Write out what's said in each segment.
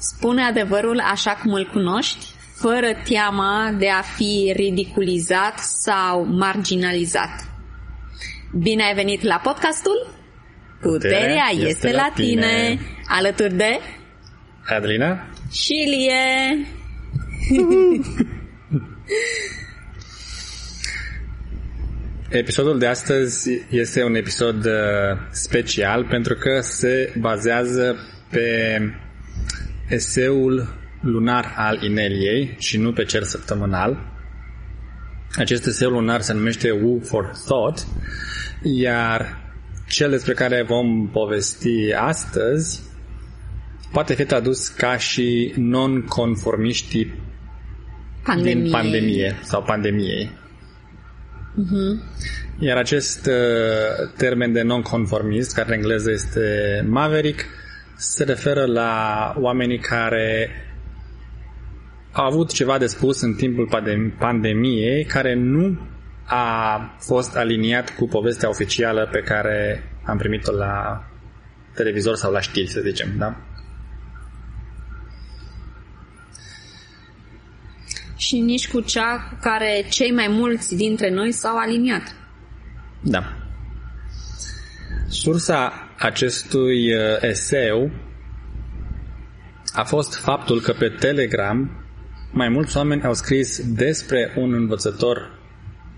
Spune adevărul așa cum îl cunoști, fără teama de a fi ridiculizat sau marginalizat. Bine ai venit la podcastul Puterea este, este la tine. tine, alături de Adelina și Ilie. Episodul de astăzi este un episod uh, special pentru că se bazează pe eseul lunar al Ineliei și nu pe cer săptămânal. Acest eseu lunar se numește Woo for Thought, iar cel despre care vom povesti astăzi poate fi tradus ca și non-conformiștii pandemie. din pandemie sau pandemiei. Uh-huh. Iar acest uh, termen de non-conformist, care în engleză este maverick, se referă la oamenii care au avut ceva de spus în timpul pandemiei care nu a fost aliniat cu povestea oficială pe care am primit-o la televizor sau la știri, să zicem, da? Și nici cu cea cu care cei mai mulți dintre noi s-au aliniat. Da. Sursa acestui uh, eseu a fost faptul că pe Telegram mai mulți oameni au scris despre un învățător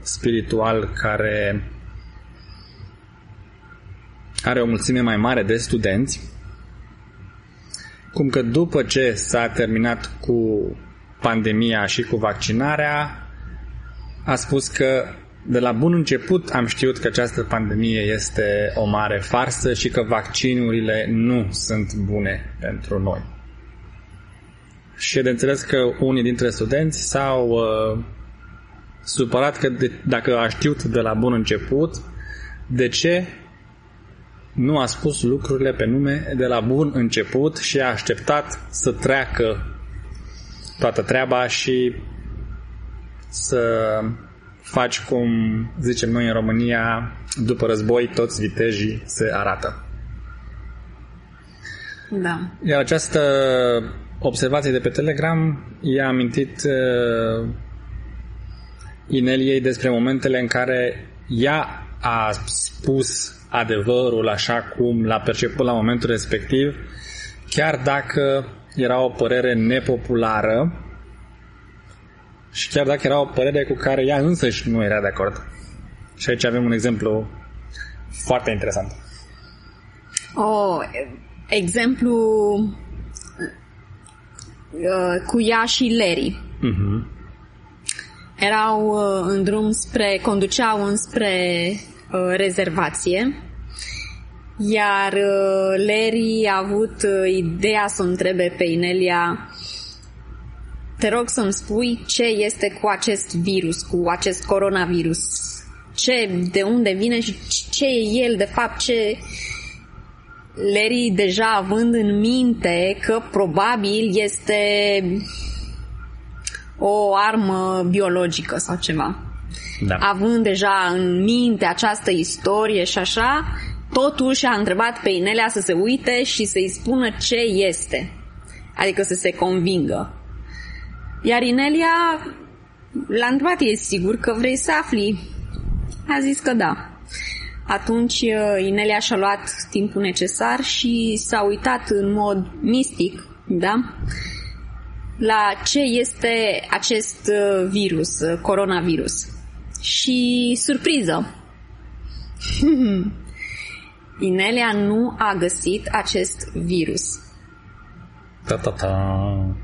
spiritual care are o mulțime mai mare de studenți, cum că după ce s-a terminat cu pandemia și cu vaccinarea, a spus că de la bun început am știut că această pandemie este o mare farsă și că vaccinurile nu sunt bune pentru noi. Și de înțeles că unii dintre studenți s-au uh, supărat că de, dacă a știut de la bun început, de ce nu a spus lucrurile pe nume de la bun început și a așteptat să treacă toată treaba și să faci cum zicem noi în România, după război toți vitejii se arată. Da. Iar această observație de pe Telegram i-a amintit uh, Ineliei despre momentele în care ea a spus adevărul așa cum l-a perceput la momentul respectiv, chiar dacă era o părere nepopulară și chiar dacă era o părere cu care ea însăși nu era de acord. Și aici avem un exemplu foarte interesant. Oh, exemplu uh, cu ea și Larry. Uh-huh. Erau uh, în drum spre, conduceau înspre uh, rezervație iar uh, Larry a avut uh, ideea să o întrebe pe Inelia te rog să-mi spui ce este cu acest virus, cu acest coronavirus. Ce, de unde vine și ce e el, de fapt, ce... Larry deja având în minte că probabil este o armă biologică sau ceva. Da. Având deja în minte această istorie și așa, totuși a întrebat pe Inelia să se uite și să-i spună ce este. Adică să se convingă. Iar Inelia l-a întrebat, e sigur că vrei să afli? A zis că da. Atunci uh, Inelia și-a luat timpul necesar și s-a uitat în mod mistic, da? La ce este acest uh, virus, uh, coronavirus. Și surpriză! Inelia nu a găsit acest virus. Ta-ta-ta.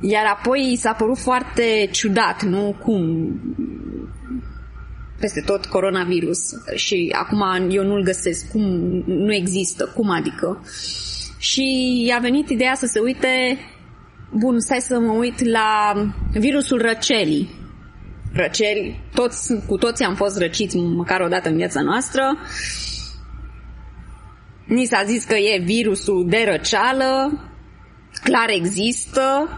Iar apoi i s-a părut foarte ciudat, nu? Cum peste tot coronavirus și acum eu nu-l găsesc, cum nu există, cum adică? Și i-a venit ideea să se uite, bun, stai să mă uit la virusul răcelii. Răceli, toți, cu toții am fost răciți măcar o dată în viața noastră. Ni s-a zis că e virusul de răceală, clar există,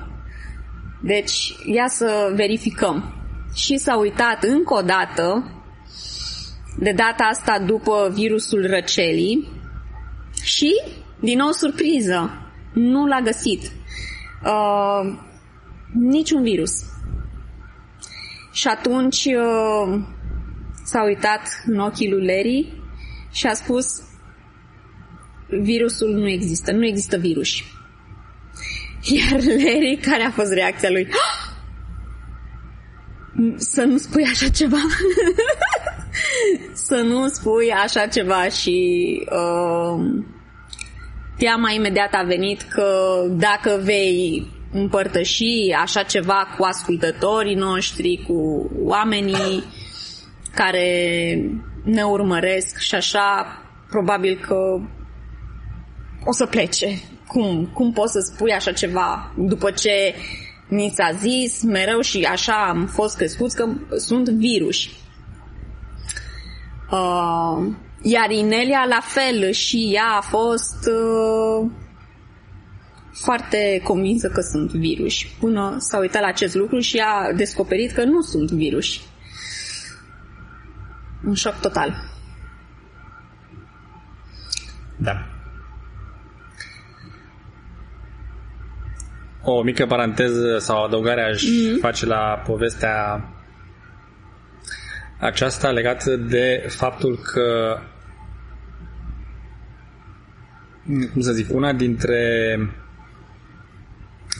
deci, ia să verificăm. Și s-a uitat încă o dată, de data asta după virusul răcelii, și Din nou surpriză. Nu l-a găsit. Uh, niciun virus. Și atunci uh, s-a uitat în ochii lui Larry și a spus virusul nu există, nu există virus. Iar Larry, care a fost reacția lui? Să nu spui așa ceva. să nu spui așa ceva și uh, teama imediat a venit că dacă vei împărtăși așa ceva cu ascultătorii noștri, cu oamenii care ne urmăresc și așa, probabil că o să plece. Cum, cum poți să spui așa ceva după ce ni s-a zis mereu și așa am fost crescuți că sunt virus. Uh, iar Inelia la fel și ea a fost uh, foarte convinsă că sunt virus până s-a uitat la acest lucru și a descoperit că nu sunt virus. Un șoc total. Da. O mică paranteză sau adăugare aș mm-hmm. face la povestea aceasta legată de faptul că cum să zic, una dintre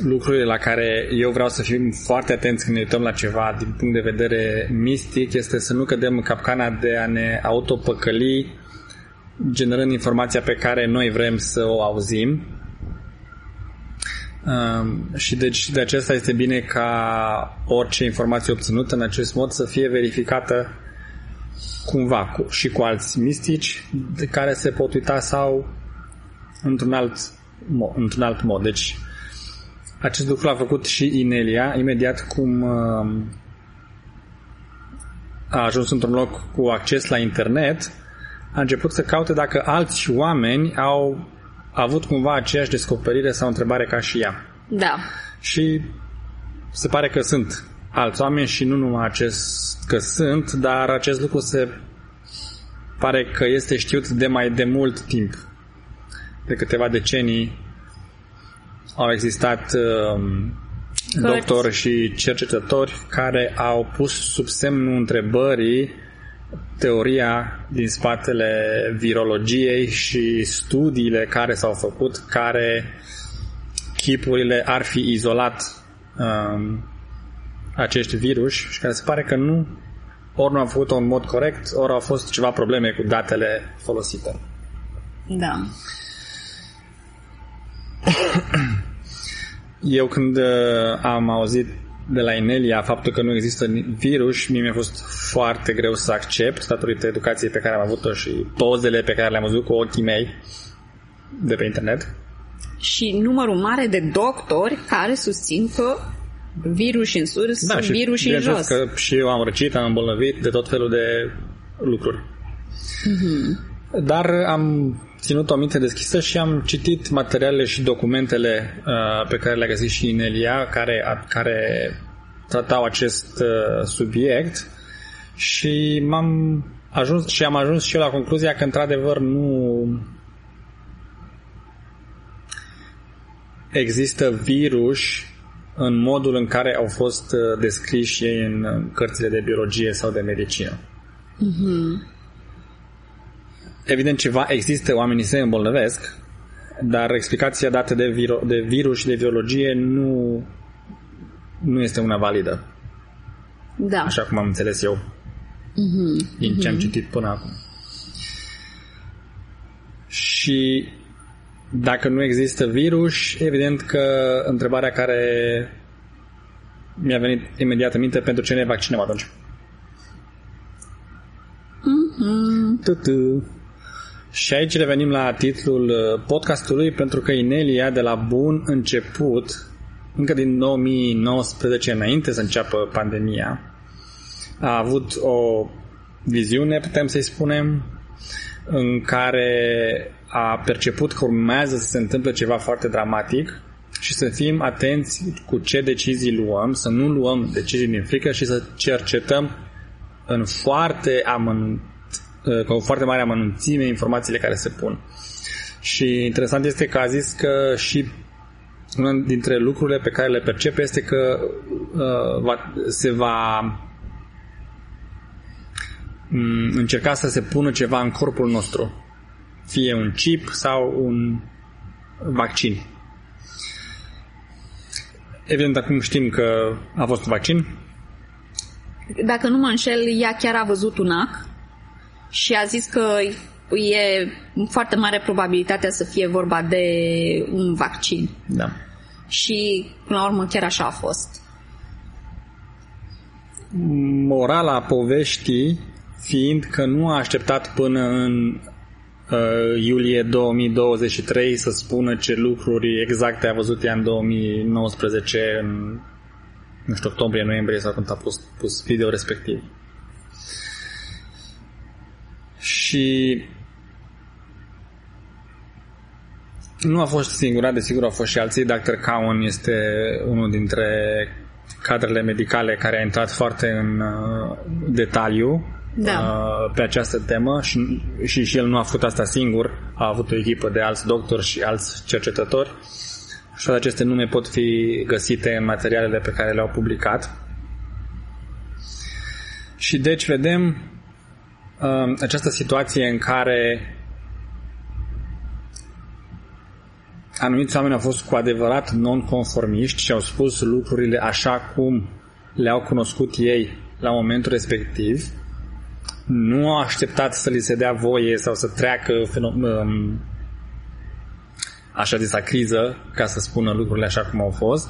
lucrurile la care eu vreau să fim foarte atenți când ne uităm la ceva din punct de vedere mistic este să nu cădem în capcana de a ne autopăcăli generând informația pe care noi vrem să o auzim Um, și deci de acesta este bine ca orice informație obținută în acest mod să fie verificată cumva cu, și cu alți mistici de care se pot uita sau într-un alt, într-un alt mod. Deci acest lucru l-a făcut și Inelia imediat cum uh, a ajuns într-un loc cu acces la internet a început să caute dacă alți oameni au a avut cumva aceeași descoperire sau întrebare ca și ea. Da. Și se pare că sunt alți oameni și nu numai acest că sunt, dar acest lucru se pare că este știut de mai de mult timp. De câteva decenii au existat uh, doctori și cercetători care au pus sub semnul întrebării teoria din spatele virologiei și studiile care s-au făcut, care chipurile ar fi izolat um, acești virus și care se pare că nu ori nu au făcut-o în mod corect, ori au fost ceva probleme cu datele folosite. Da. Eu când uh, am auzit de la Inelia faptul că nu există virus, mie mi-a fost foarte greu să accept datorită educației pe care am avut-o și pozele pe care le-am văzut cu ochii mei de pe internet. Și numărul mare de doctori care susțin că virus în sus, da, și virus în jos. că și eu am răcit, am îmbolnăvit de tot felul de lucruri. Mm-hmm. Dar am ținut o minte deschisă și am citit materialele și documentele uh, pe care le-a găsit și Inelia, care, a, care tratau acest uh, subiect și m-am ajuns și am ajuns și eu la concluzia că într-adevăr nu există virus în modul în care au fost uh, descriși ei în cărțile de biologie sau de medicină. Mm-hmm. Evident, ceva există, oamenii se îmbolnăvesc, dar explicația dată de, viro- de virus și de biologie nu, nu este una validă. Da. Așa cum am înțeles eu mm-hmm. din ce am mhm. citit până acum. Și dacă nu există virus, evident că întrebarea care mi-a venit imediat în minte pentru ce ne vaccinăm atunci. Mm-hmm. Tu-tu. Și aici revenim la titlul uh, podcastului pentru că Inelia de la bun început, încă din 2019 înainte să înceapă pandemia, a avut o viziune, putem să-i spunem, în care a perceput că urmează să se întâmple ceva foarte dramatic și să fim atenți cu ce decizii luăm, să nu luăm decizii din frică și să cercetăm în foarte amănunt Uh, cu o foarte mare amănunțime informațiile care se pun. Și interesant este că a zis că și una dintre lucrurile pe care le percepe este că uh, va, se va um, încerca să se pună ceva în corpul nostru. Fie un chip sau un vaccin. Evident, acum știm că a fost un vaccin. Dacă nu mă înșel, ea chiar a văzut un ac și a zis că e foarte mare probabilitatea să fie vorba de un vaccin. Da. Și, până la urmă, chiar așa a fost. Morala poveștii fiind că nu a așteptat până în uh, iulie 2023 să spună ce lucruri exacte a văzut ea în 2019 în nu știu, octombrie, noiembrie sau când a pus, pus video respectiv. Și nu a fost singura, desigur au fost și alții. Dr. Cowan este unul dintre cadrele medicale care a intrat foarte în uh, detaliu da. uh, pe această temă și, și, și el nu a făcut asta singur, a avut o echipă de alți doctori și alți cercetători și toate aceste nume pot fi găsite în materialele pe care le-au publicat. Și deci vedem uh, această situație în care anumiți oameni au fost cu adevărat non-conformiști și au spus lucrurile așa cum le-au cunoscut ei la momentul respectiv, nu au așteptat să li se dea voie sau să treacă um, așa zisa criză ca să spună lucrurile așa cum au fost.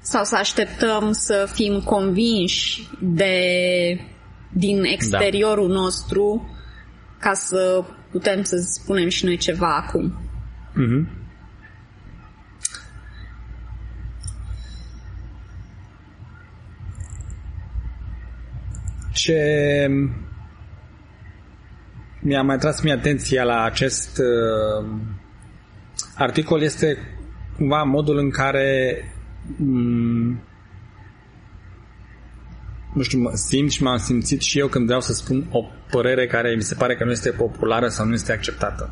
Sau să așteptăm să fim convinși de din exteriorul da. nostru ca să putem să spunem și noi ceva acum. Mm-hmm. Ce mi-a mai tras mie atenția la acest uh, articol este cumva modul în care um, nu știu, mă simt și m-am simțit și eu când vreau să spun o părere care mi se pare că nu este populară sau nu este acceptată.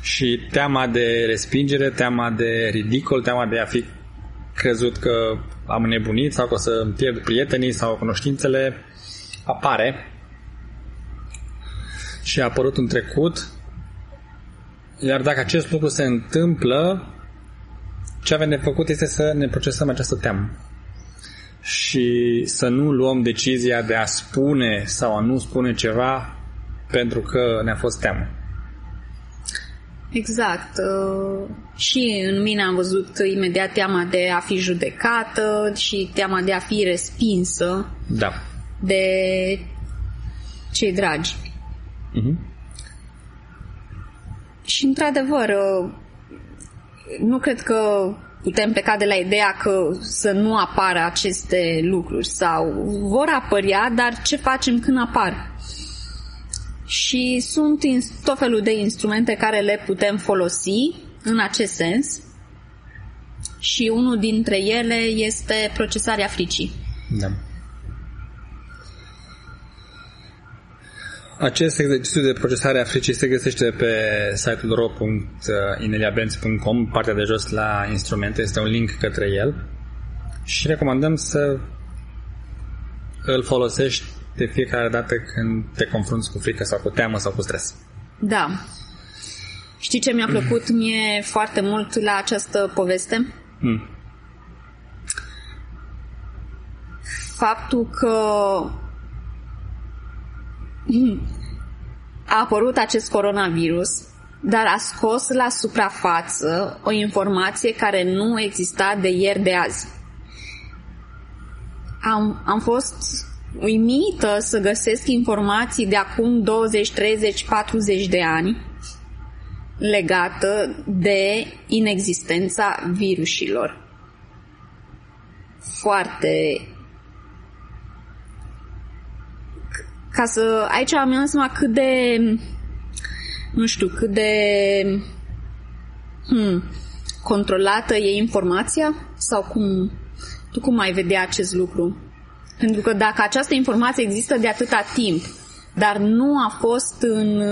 Și teama de respingere, teama de ridicol, teama de a fi crezut că am nebunit sau că o să pierd prietenii sau cunoștințele apare și a apărut în trecut. Iar dacă acest lucru se întâmplă, ce avem de făcut este să ne procesăm această teamă și să nu luăm decizia de a spune sau a nu spune ceva pentru că ne-a fost teamă. Exact. Uh, și în mine am văzut imediat teama de a fi judecată și teama de a fi respinsă da. de cei dragi. Uh-huh. Și într-adevăr, uh, nu cred că putem pleca de la ideea că să nu apară aceste lucruri sau vor apărea, dar ce facem când apar? Și sunt tot felul de instrumente care le putem folosi în acest sens și unul dintre ele este procesarea fricii. Da. Acest exercițiu de procesare a fricii se găsește pe site-ul ro.ineliabenz.com, partea de jos la instrumente, este un link către el și recomandăm să îl folosești de fiecare dată când te confrunți cu frică sau cu teamă sau cu stres. Da. Știi ce mi-a plăcut mie foarte mult la această poveste? Mm. Faptul că a apărut acest coronavirus, dar a scos la suprafață o informație care nu exista de ieri de azi. Am, am fost uimită să găsesc informații de acum 20, 30, 40 de ani legată de inexistența virusilor. Foarte ca să... Aici am dat seama cât de... Nu știu, cât de... Hmm, controlată e informația? Sau cum... Tu cum ai vedea acest lucru? Pentru că dacă această informație există de atâta timp, dar nu a fost în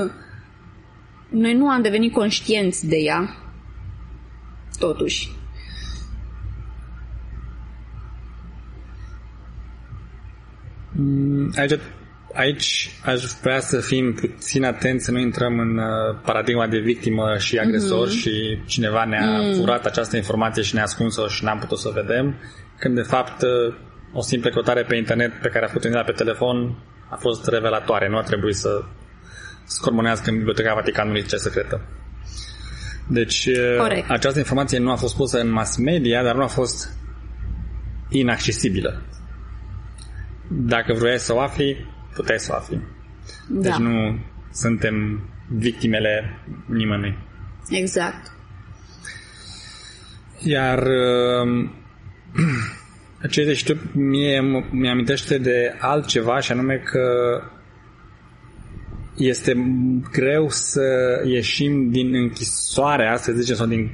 noi nu am devenit conștienți de ea, totuși. Mm, aici, aici aș vrea să fim puțin atenți să nu intrăm în uh, paradigma de victimă și agresor mm-hmm. și cineva ne-a mm. furat această informație și ne-a ascuns-o și n-am putut să o vedem, când de fapt uh, o simplă căutare pe internet pe care a făcut pe telefon a fost revelatoare, nu a trebuit să scormonească în Biblioteca Vaticanului ce secretă. Deci Corect. această informație nu a fost pusă în mass media, dar nu a fost inaccesibilă. Dacă vroiai să o afli, puteai să o afli. Da. Deci nu suntem victimele nimănui. Exact. Iar ce știu, mie mi-amintește de altceva și anume că este greu să ieșim din închisoarea, să zicem, sau din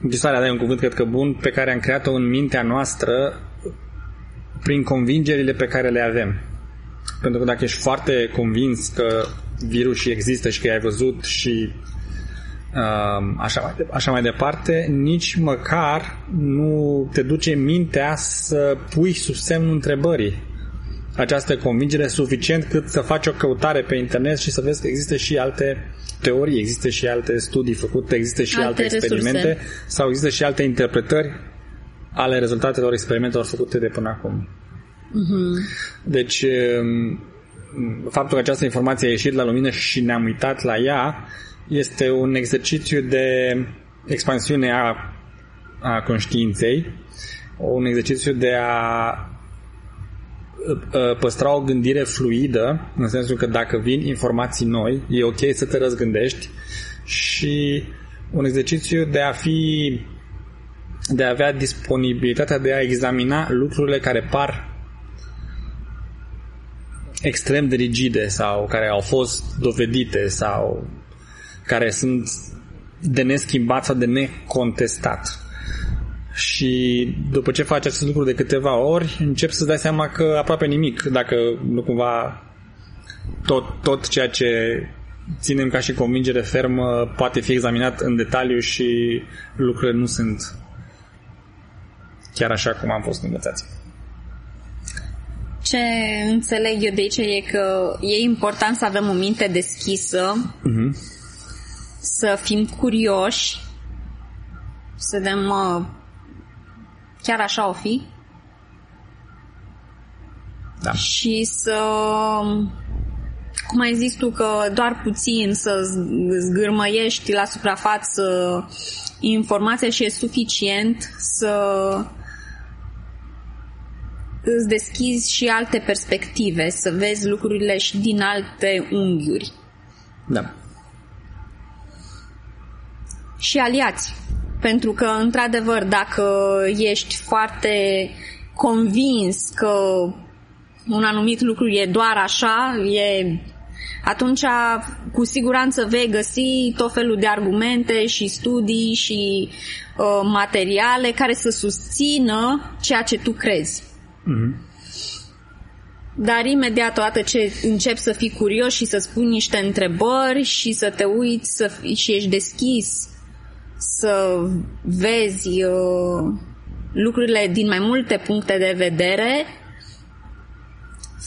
închisoarea, de un cuvânt cred că bun, pe care am creat-o în mintea noastră prin convingerile pe care le avem. Pentru că dacă ești foarte convins că virusii există și că ai văzut și uh, așa, mai, așa mai departe, nici măcar nu te duce mintea să pui sub semnul întrebării această convingere suficient cât să faci o căutare pe internet și să vezi că există și alte teorii, există și alte studii făcute, există și alte, alte experimente resurse. sau există și alte interpretări ale rezultatelor experimentelor făcute de până acum. Uh-huh. Deci, um, faptul că această informație a ieșit la lumină și ne-am uitat la ea este un exercițiu de expansiune a, a conștiinței, un exercițiu de a păstra o gândire fluidă, în sensul că dacă vin informații noi, e ok să te răzgândești și un exercițiu de a fi de a avea disponibilitatea de a examina lucrurile care par extrem de rigide sau care au fost dovedite sau care sunt de neschimbat sau de necontestat. Și după ce faci acest lucru de câteva ori, începi să-ți dai seama că aproape nimic, dacă nu cumva tot, tot ceea ce ținem ca și convingere fermă poate fi examinat în detaliu și lucrurile nu sunt chiar așa cum am fost învățați. Ce înțeleg eu de aici e că e important să avem o minte deschisă, uh-huh. să fim curioși, să vedem uh, chiar așa o fi da. și să cum ai zis tu că doar puțin să zgârmăiești la suprafață informația și e suficient să îți deschizi și alte perspective, să vezi lucrurile și din alte unghiuri. Da. Și aliați. Pentru că, într-adevăr, dacă ești foarte convins că un anumit lucru e doar așa, e atunci cu siguranță vei găsi tot felul de argumente și studii și uh, materiale care să susțină ceea ce tu crezi. Mm-hmm. Dar imediat odată ce începi să fii curios și să spui niște întrebări și să te uiți să fii, și ești deschis să vezi uh, lucrurile din mai multe puncte de vedere,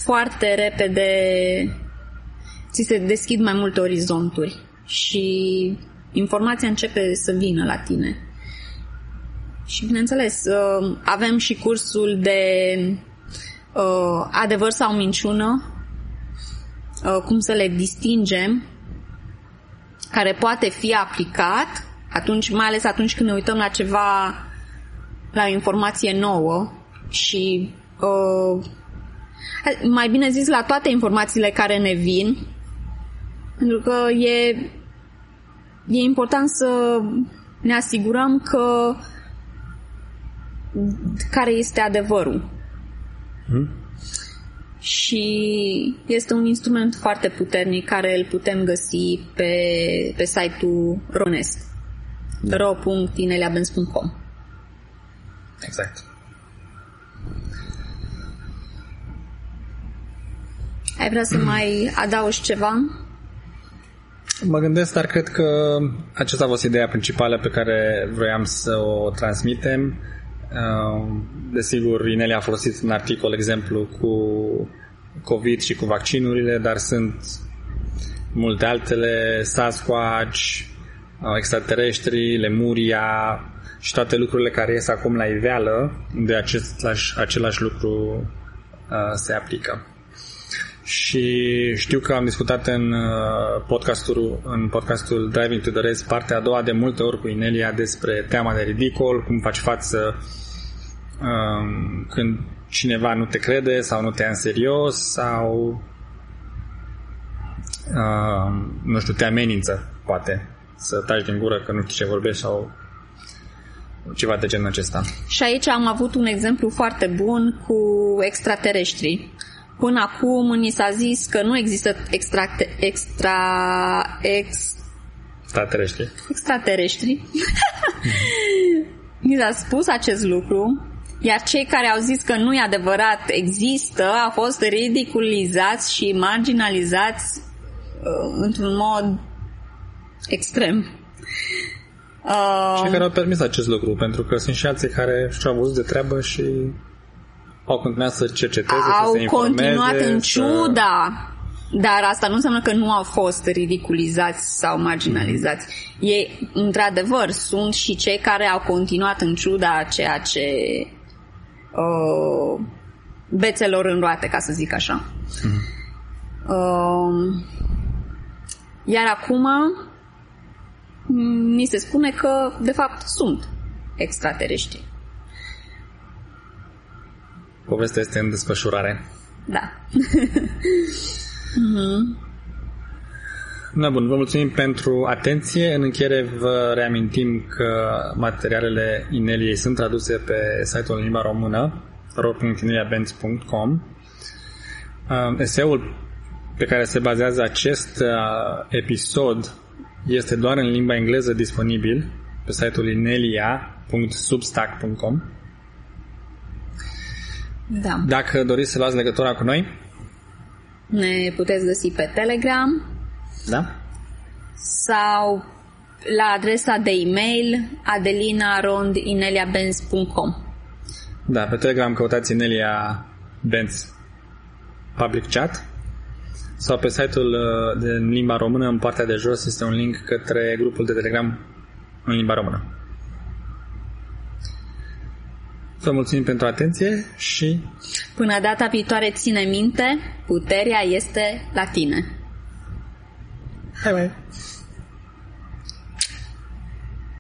foarte repede ți se deschid mai multe orizonturi și informația începe să vină la tine. Și bineînțeles, uh, avem și cursul de uh, adevăr sau minciună, uh, cum să le distingem, care poate fi aplicat atunci, mai ales atunci când ne uităm la ceva, la o informație nouă și uh, mai bine zis la toate informațiile care ne vin, pentru că e, e important să ne asigurăm că care este adevărul. Hmm? Și este un instrument foarte puternic care îl putem găsi pe, pe site-ul Ronest da. ro.ineliabens.com Exact. Ai vrea să mai adaugi ceva? Mă gândesc, dar cred că aceasta a fost ideea principală pe care vroiam să o transmitem. Uh, desigur, Inelia a folosit în articol exemplu cu COVID și cu vaccinurile, dar sunt multe altele, Sasquatch, uh, extraterestri, Lemuria și toate lucrurile care ies acum la iveală, de același, același lucru uh, se aplică. Și știu că am discutat în uh, podcastul, în podcastul Driving to the Race, partea a doua, de multe ori cu Inelia despre teama de ridicol, cum faci față um, când cineva nu te crede sau nu te ia în serios sau uh, nu știu, te amenință, poate, să taci din gură că nu știi ce vorbești sau ceva de genul acesta. Și aici am avut un exemplu foarte bun cu extraterestrii. Până acum ni s-a zis că nu există extra, extra ex, extraterestri. Extraterestri. ni s-a spus acest lucru, iar cei care au zis că nu e adevărat există, au fost ridiculizați și marginalizați uh, într-un mod extrem. Uh, Cei care au permis acest lucru, pentru că sunt și alții care și-au văzut de treabă și au continuat să cerceteze, au să se continuat în ciuda, să... dar asta nu înseamnă că nu au fost ridiculizați sau marginalizați. Mm-hmm. Ei, într-adevăr, sunt și cei care au continuat în ciuda ceea ce uh, bețelor în roate, ca să zic așa. Mm-hmm. Uh, iar acum mi se spune că, de fapt, sunt extraterestri. Povestea este în desfășurare. Da. mm-hmm. Da, bun, vă mulțumim pentru atenție. În încheiere vă reamintim că materialele Ineliei sunt traduse pe site-ul în limba română ro.ineliabenz.com Eseul pe care se bazează acest uh, episod este doar în limba engleză disponibil pe site-ul inelia.substack.com Da. Dacă doriți să luați legătura cu noi, ne puteți găsi pe Telegram da? sau la adresa de e-mail adelinarondineliabenz.com Da, pe Telegram căutați Inelia Benz Public Chat sau pe site-ul uh, de limba română, în partea de jos, este un link către grupul de Telegram în limba română. Vă mulțumim pentru atenție și... Până data viitoare, ține minte, puterea este la tine. Hai, bye!